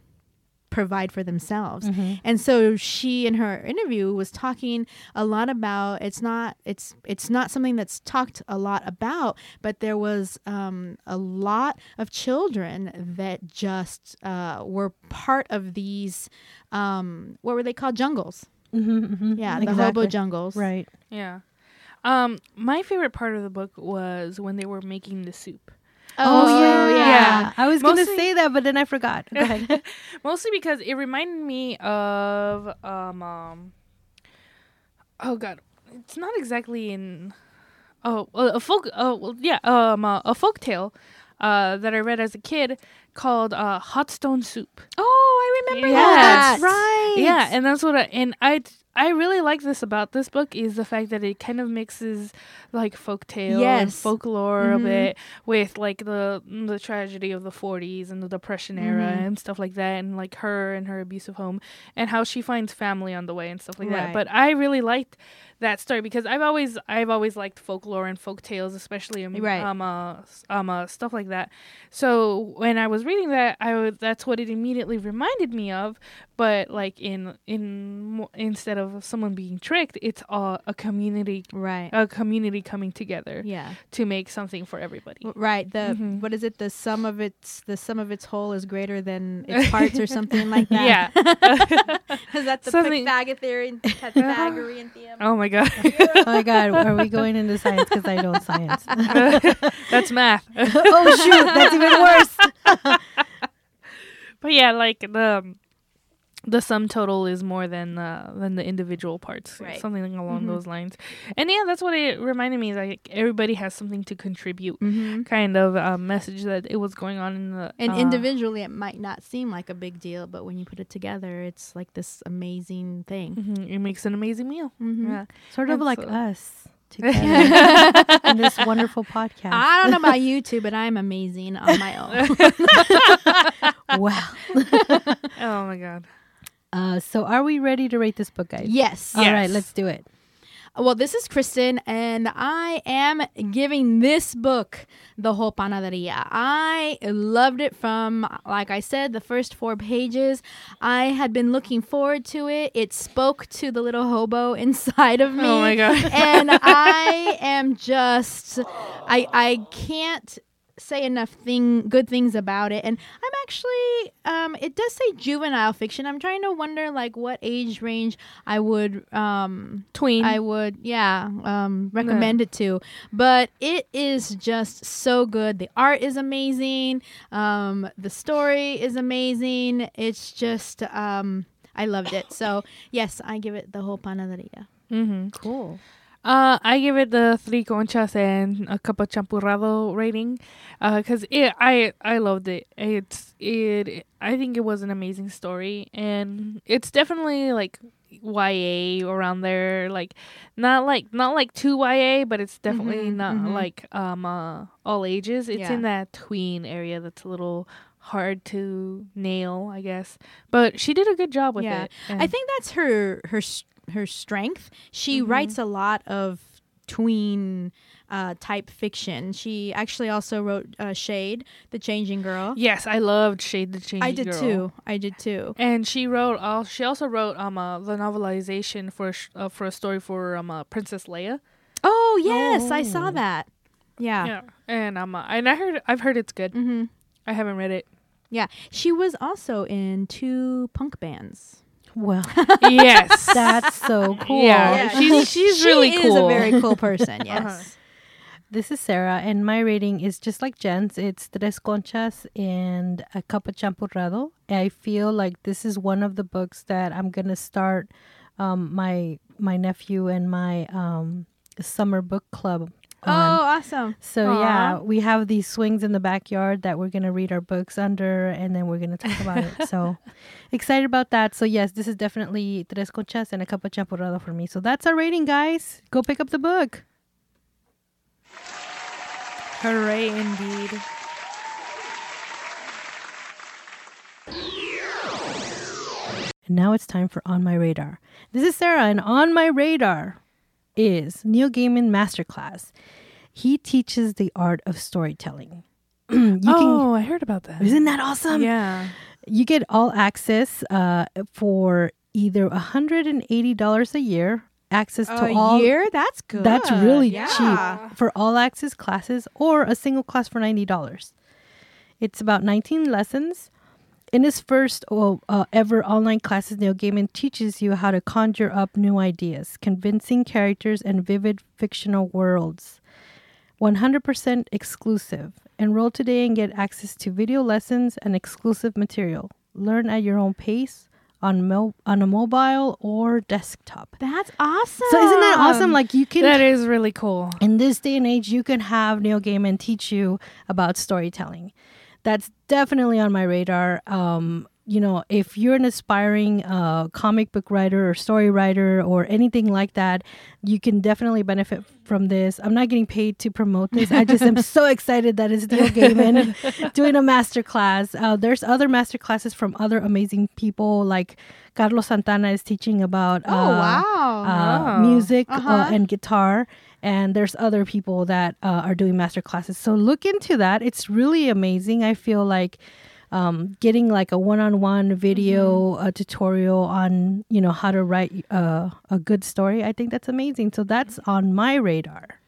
provide for themselves. Mhm. And so she in her interview was talking a lot about it's not it's it's not something that's talked a lot about, but there was um, a lot of children that just uh, were part of these um, what were they called jungles? Mhm, mhm. Yeah, the hobo jungles. Right. Yeah. Um, my favorite part of the book was when they were making the soup. Oh, yeah. yeah. I was gonna say that, but then I forgot. Go ahead. Mostly because it reminded me of um, um oh god, it's not exactly in oh well, a folk oh well, yeah um uh, a folk tale uh that I read as a kid called uh Hot Stone Soup. Oh, I remember Yeah. that. That's right. Yeah, and that's what I and I I really like this about this book is the fact that it kind of mixes like folktale and folklore a Mhm. bit with like the the tragedy of the 40s and the depression era Mhm. and stuff like that and like her and her abusive home and how she finds family on the way and stuff like that. But I really liked that story because I've always I've always liked folklore and folk tales especially um, Right. um uh, um uh, stuff like that. So when I was reading that I that's what it immediately reminded me of but like in in instead of someone being tricked it's a, a community Right. a community coming together Yeah. to make something for everybody Right. The Mhm. what is it? The sum of its the sum of its whole is greater than its parts, or something like that. yeah Is that the Something- Pythagorean Pythagorean theorem? oh my god oh my god, are we going into science? Because I don't science. that's math oh shoot, that's even worse. but yeah like the um, the sum total is more than uh, than the individual parts, Right. something along Mhm. those lines. And yeah, that's what it reminded me. Is like everybody has something to contribute, Mm-hmm. kind of uh, message that it was going on in the And uh, individually, it might not seem like a big deal, but when you put it together, it's like this amazing thing. mhm, it makes an amazing meal. Mm-hmm. Yeah. Sort of And like so- us together in this wonderful podcast. I don't know about you two, but I'm amazing on my own. wow. Oh my god. Uh, so are we ready to rate this book, guys? yes. All right, Yes. let's do it. Well, this is Kristen, and I am giving this book the whole panaderia. I loved it from, like I said, the first four pages. I had been looking forward to it. It spoke to the little hobo inside of me. Oh my god. and I am just, I I can't say enough thing good things about it and i'm actually um it does say juvenile fiction i'm trying to wonder like what age range i would um Tween. I would, yeah, um, recommend it to. But it is just so good. The art is amazing. Um, the story is amazing. It's just, um, I loved it. So yes, I give it the whole panaderia. mm-hmm. Cool. Uh, I give it the three conchas and a cup of champurrado rating, uh, cause it I I loved it. It's it. I think it was an amazing story, and it's definitely like YA around there. Like not like not like too YA, but it's definitely Mhm, not mhm. like um uh, all ages. It's Yeah. in that tween area that's a little hard to nail, I guess. But she did a good job with Yeah. it. I think that's her her her strength. She Mhm. writes a lot of tween uh, type fiction. She actually also wrote uh, Shade, the Changing Girl. yes, I loved Shade the Changing Girl. I did Girl. too. I did too. And she wrote. Uh, she also wrote um uh, the novelization for a sh- uh, for a story for um uh, Princess Leia. Oh yes, I saw Oh. that. Yeah. Yeah, and um uh, and I heard I've heard it's good. Mm-hmm. I haven't read it. Yeah. She was also in two punk bands. Well, yes, that's so cool. Yeah, she's she's she really is cool. a very cool person. Yes. Uh-huh. This is Sarah, and my rating is just like Jen's. It's tres conchas and a cup of champurrado. I feel like this is one of the books that I'm gonna start um, my my nephew and my um, summer book club. Oh, awesome. So Aw. yeah, we have these swings in the backyard that we're gonna read our books under, and then we're gonna talk about it. So excited about that. So yes, this is definitely tres conchas and a cup of champurrado for me. So that's our rating, guys. Go pick up the book. Hooray, indeed. And now it's time for On My Radar. This is Sarah, and On My Radar is Neil Gaiman Masterclass. He teaches the art of storytelling. oh, I heard about that. can, isn't that awesome? yeah. You get all access uh, for either $180 a year, access to a all year? That's good. That's really Yeah. cheap for all access classes or a single class for $90. It's about 19 lessons. In his first uh, ever online classes, Neil Gaiman teaches you how to conjure up new ideas, convincing characters, and vivid fictional worlds. 100% exclusive. Enroll today and get access to video lessons and exclusive material. Learn at your own pace on mo- on a mobile or desktop. That's awesome. So isn't that awesome? Like you can That is really cool. in this day and age, you can have Neil Gaiman teach you about storytelling. That's definitely on my radar. Um, you know, if you're an aspiring uh, comic book writer or story writer or anything like that, you can definitely benefit from this. I'm not getting paid to promote this. I just am so excited that it's Neil Gaiman doing a master class. Uh, there's other master classes from other amazing people, like Carlos Santana is teaching about. Oh uh, wow. uh, Oh. music uh Uh-huh. and guitar and there's other people that uh, are doing master classes so look into that it's really amazing i feel like um, getting like a one-on-one video Mm-hmm. tutorial on you know how to write uh, a good story i think that's amazing so that's on my radar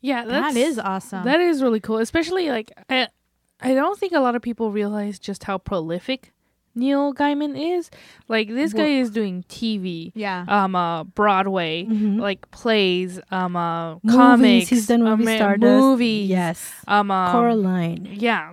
Yeah, that's, that is awesome. That is really cool, especially like I, I don't think a lot of people realize just how prolific Neil Gaiman is. Like this guy is doing TV, yeah. um, uh, Broadway, Mhm. like plays, um, uh, movies comics. he's done movie um, stardust movies, yes um, um, coraline yeah,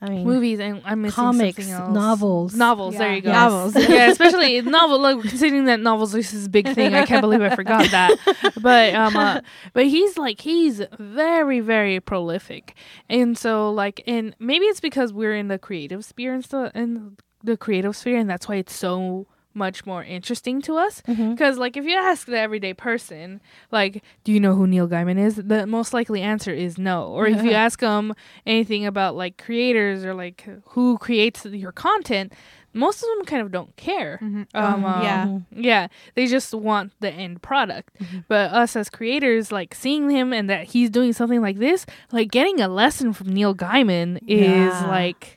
I mean, movies and I'm missing Comics, something else. novels. novels. Yeah. There you go. Yes. Novels. yeah, especially novel. Like considering that novels is this big thing, I can't believe I forgot that. But um, uh, but he's like he's very very prolific, and so like, and maybe it's because we're in the creative sphere and stuff, in the creative sphere, and that's why it's so much more interesting to us. Because like, if you ask the everyday person, like, do you know who Neil Gaiman is? The most likely answer is no. Or if you ask them anything about like creators or like who creates your content, most of them kind of don't care. Mhm. Um, Um, yeah. yeah, they just want the end product. Mm-hmm. But us as creators, like seeing him and that he's doing something like this, like getting a lesson from Neil Gaiman is Yeah. like,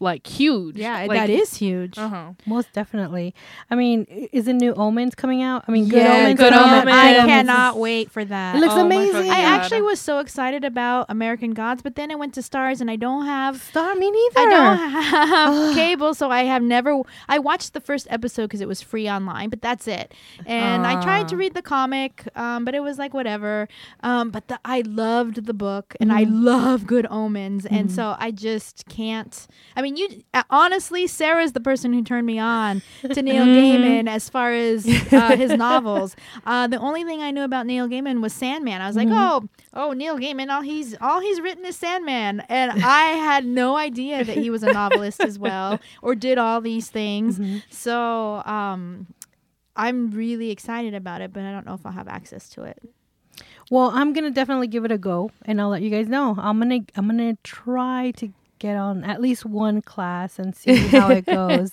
like huge. Yeah, like, that is huge. Uh huh. Most definitely. I mean, isn't New Omens coming out? I mean, Good Yeah, Omens. Good is Omens. I cannot wait for that. It looks Oh amazing. I actually was so excited about American Gods, but then I went to Starz and I don't have Stop me neither. I don't have cable, so I have never. I watched the first episode because it was free online, but that's it. And I tried to Ah. read the comic, um, but it was like whatever. Um, but the, I loved the book, and I Mhm. love Good Omens, and Mhm. so I just can't. I mean, you uh, honestly, Sarah's the person who turned me on to Neil Mhm. Gaiman as far as uh, his novels. Uh, the only thing I knew about Neil Gaiman was Sandman. I was like, Mhm. oh, oh, Neil Gaiman, all he's all he's written is Sandman, and I had no idea that he was a novelist as well or did all these things. Mhm. So, um, I'm really excited about it, but I don't know if I'll have access to it. Well, I'm gonna definitely give it a go, and I'll let you guys know. I'm gonna I'm gonna try to get on at least one class and see how it goes.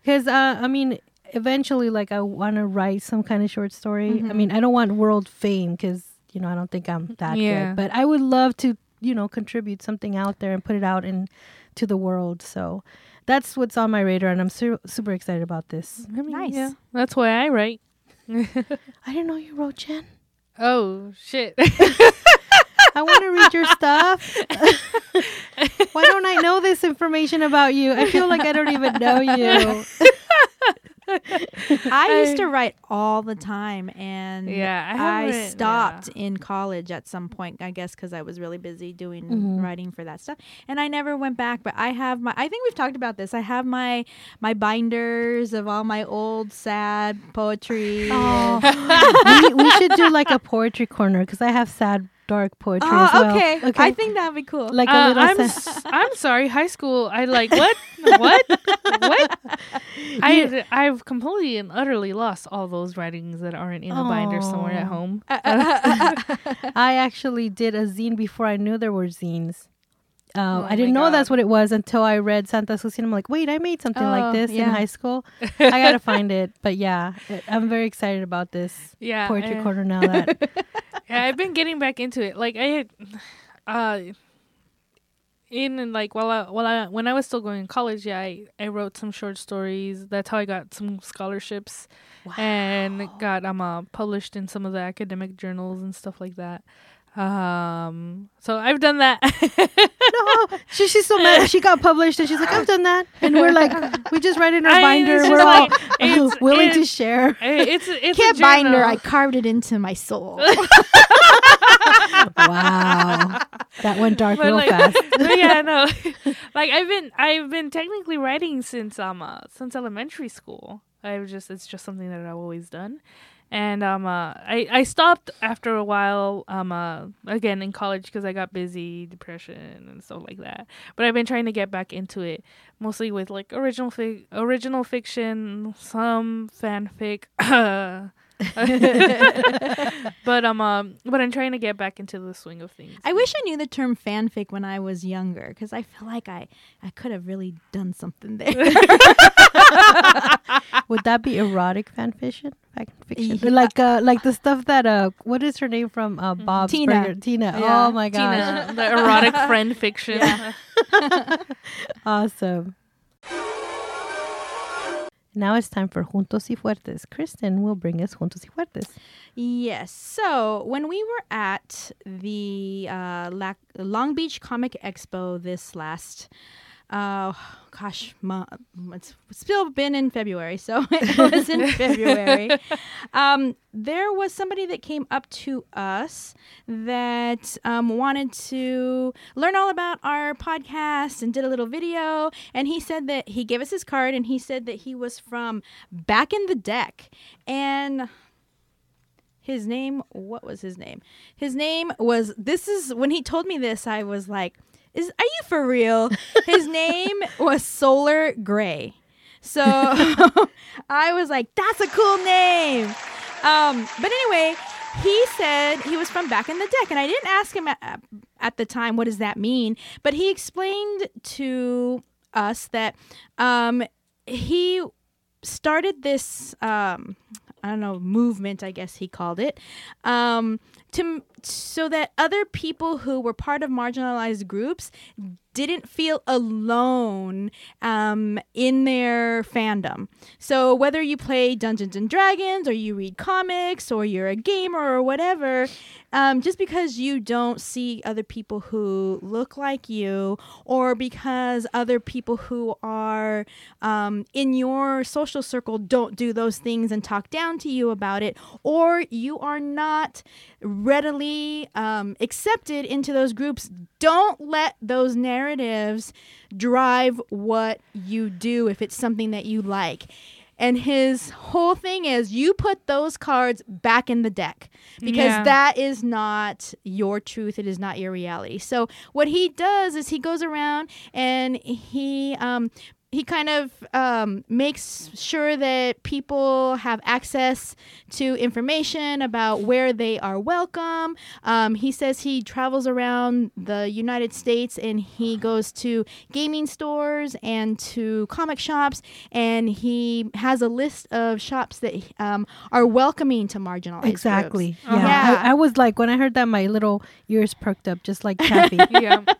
Because uh, I mean, eventually, like I want to write some kind of short story. I Mhm. mean, I don't want world fame because you know I don't think I'm that Yeah. good, but I would love to you know contribute something out there and put it out in to the world. So that's what's on my radar, and I'm su- super excited about this. I mean, Nice. Yeah, that's why I write. I didn't know you wrote Jen. oh shit. I want to read your stuff. Why don't I know this information about you? I feel like I don't even know you. I used to write all the time, and Yeah, I I, stopped in college at some point. I guess because I was really busy doing Mhm. writing for that stuff, and I never went back. But I have my. I think we've talked about this. I have my my binders of all my old sad poetry. Oh, we, we should do like a poetry corner because I have sad, dark poetry Oh, as well. okay. okay, I think that'd be cool. like a Uh, little. I'm s- I'm sorry. High school. I like what what what. I I've completely and utterly lost all those writings that aren't in a binder somewhere at home. I actually did a zine before I knew there were zines. Uh, Oh I didn't know God. that's what it was until I read Santa Susana. I'm like, wait, I made something Oh, like this in high school. I gotta find it. But yeah, it- I'm very excited about this Yeah, poetry uh, corner now. That yeah, I've been getting back into it. Like I had, uh, in and like while I while I when I was still going to college, yeah, I I wrote some short stories. That's how I got some scholarships and got um uh, published in some of the academic journals and stuff like that. Um, so I've done that. no, she, she's so mad. She got published, and she's like, "I've done that," and we're like, we just write in our I binder. it's We're just all like- it's- willing to share. it's it's Can't a binder. I carved it into my soul. Wow, that went dark But real like- fast. but yeah, no. like I've been I've been technically writing since um uh, since elementary school. I've just it's just something that I've always done. And um uh, I I stopped after a while um uh again in college because I got busy, depression and stuff like that. But I've been trying to get back into it mostly with like original fi- original fiction, some fanfic. but um, um but I'm trying to get back into the swing of things. I wish I knew the term fanfic when I was younger because I feel like I, I could have really done something there. Would that be erotic fan fiction? Fan fiction? Yeah. Like uh, like the stuff that uh, what is her name from uh, Bob's Tina. Burger? Tina. Yeah. Oh my gosh, Tina, the erotic friend fiction. Yeah. awesome. Now it's time for Juntos y Fuertes. Kristen will bring us Juntos y Fuertes. Yes. So when we were at the uh, Long Beach Comic Expo this last uh, gosh, ma- it's still been in February, so it was in February. Um, there was somebody that came up to us that um, wanted to learn all about our podcast and did a little video. And he said that he gave us his card and he said that he was from back in the deck. And his name, what was his name? His name was, this is, when he told me this, I was like, is are you for real? His name was Solar Gray. So I was like, that's a cool name. Um, but anyway, he said he was from back in the deck, and I didn't ask him at, at the time what does that mean, but he explained to us that um, he started this um, I don't know movement, I guess he called it, um, to so that other people who were part of marginalized groups didn't feel alone um, in their fandom. So whether you play Dungeons and Dragons or you read comics or you're a gamer or whatever, um, just because you don't see other people who look like you or because other people who are um, in your social circle don't do those things and talk down to you about it, or you are not readily um, accepted into those groups, don't let those narratives drive what you do if it's something that you like. And his whole thing is you put those cards back in the deck because Yeah. that is not your truth. It is not your reality. So what he does is he goes around and he um, he kind of um, makes sure that people have access to information about where they are welcome. Um, he says he travels around the United States and he goes to gaming stores and to comic shops, and he has a list of shops that um, are welcoming to marginalized Exactly. groups. Yeah. Yeah. I, I was like, when I heard that, my little ears perked up, just like Kathy. yeah.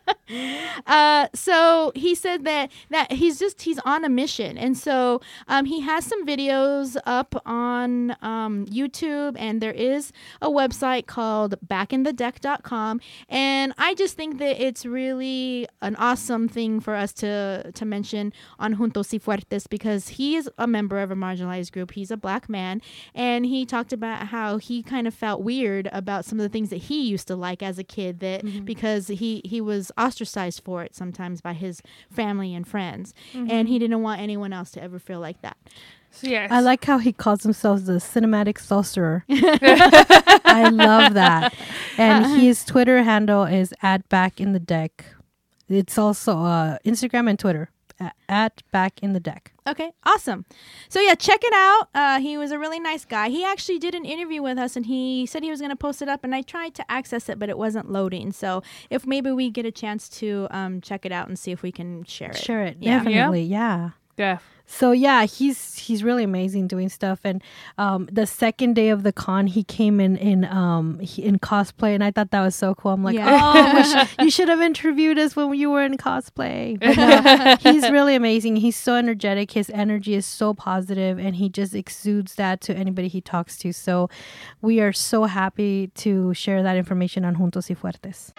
Uh, so he said that that he's just he's on a mission, and so um, he has some videos up on um, YouTube, and there is a website called backinthedeck.com, and I just think that it's really an awesome thing for us to to mention on Juntos y Fuertes because he is a member of a marginalized group. He's a black man, and he talked about how he kind of felt weird about some of the things that he used to like as a kid that because he he was ostracized for it sometimes by his family and friends and he didn't want anyone else to ever feel like that So yes. I like how he calls himself the cinematic sorcerer. I love that. And his Twitter handle is at back in the deck. It's also uh, Instagram and Twitter a- at back in the deck. okay awesome so yeah check it out uh, he was a really nice guy he actually did an interview with us and he said he was going to post it up and i tried to access it but it wasn't loading so if maybe we get a chance to um, check it out and see if we can share it Share it. Yeah. Definitely. Yeah. Def. So yeah, he's he's really amazing doing stuff. And um, the second day of the con, he came in in um he, in cosplay, and I thought that was so cool. I'm like, Yeah. oh, you should have interviewed us when you were in cosplay. But no, he's really amazing. He's so energetic. His energy is so positive, and he just exudes that to anybody he talks to. So we are so happy to share that information on Juntos y Fuertes.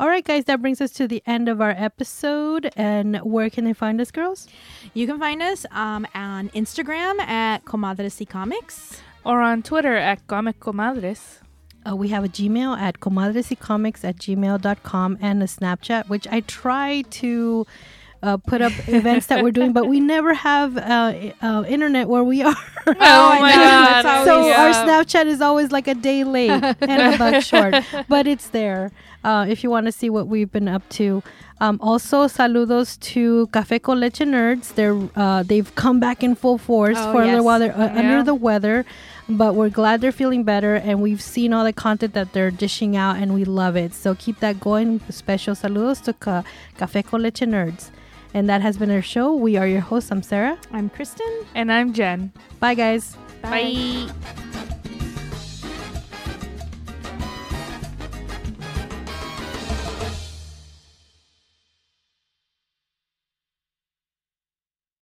All right, guys, that brings us to the end of our episode. And where can they find us, girls? you can find us um, on instagram at comadres y comics Or on Twitter at Comic Comadres. Uh, we have a Gmail at comadresycomics at gmail.com and a Snapchat, which I try to uh, put up events that we're doing, but we never have uh, uh, internet where we are. Oh, I my god. So always- our Snapchat is always like a day late and a buck short, but it's there uh, if you want to see what we've been up to. Um, also, saludos to Café con Leche Nerds. They're uh, they've come back in full force Oh, for a yes. little while. They're uh, Yeah. under the weather, but we're glad they're feeling better, and we've seen all the content that they're dishing out, and we love it. So keep that going. Special saludos to Ca- Café con Leche Nerds. And that has been our show. We are your hosts. I'm Sarah. i'm kristen And I'm Jen. Bye, guys. Bye.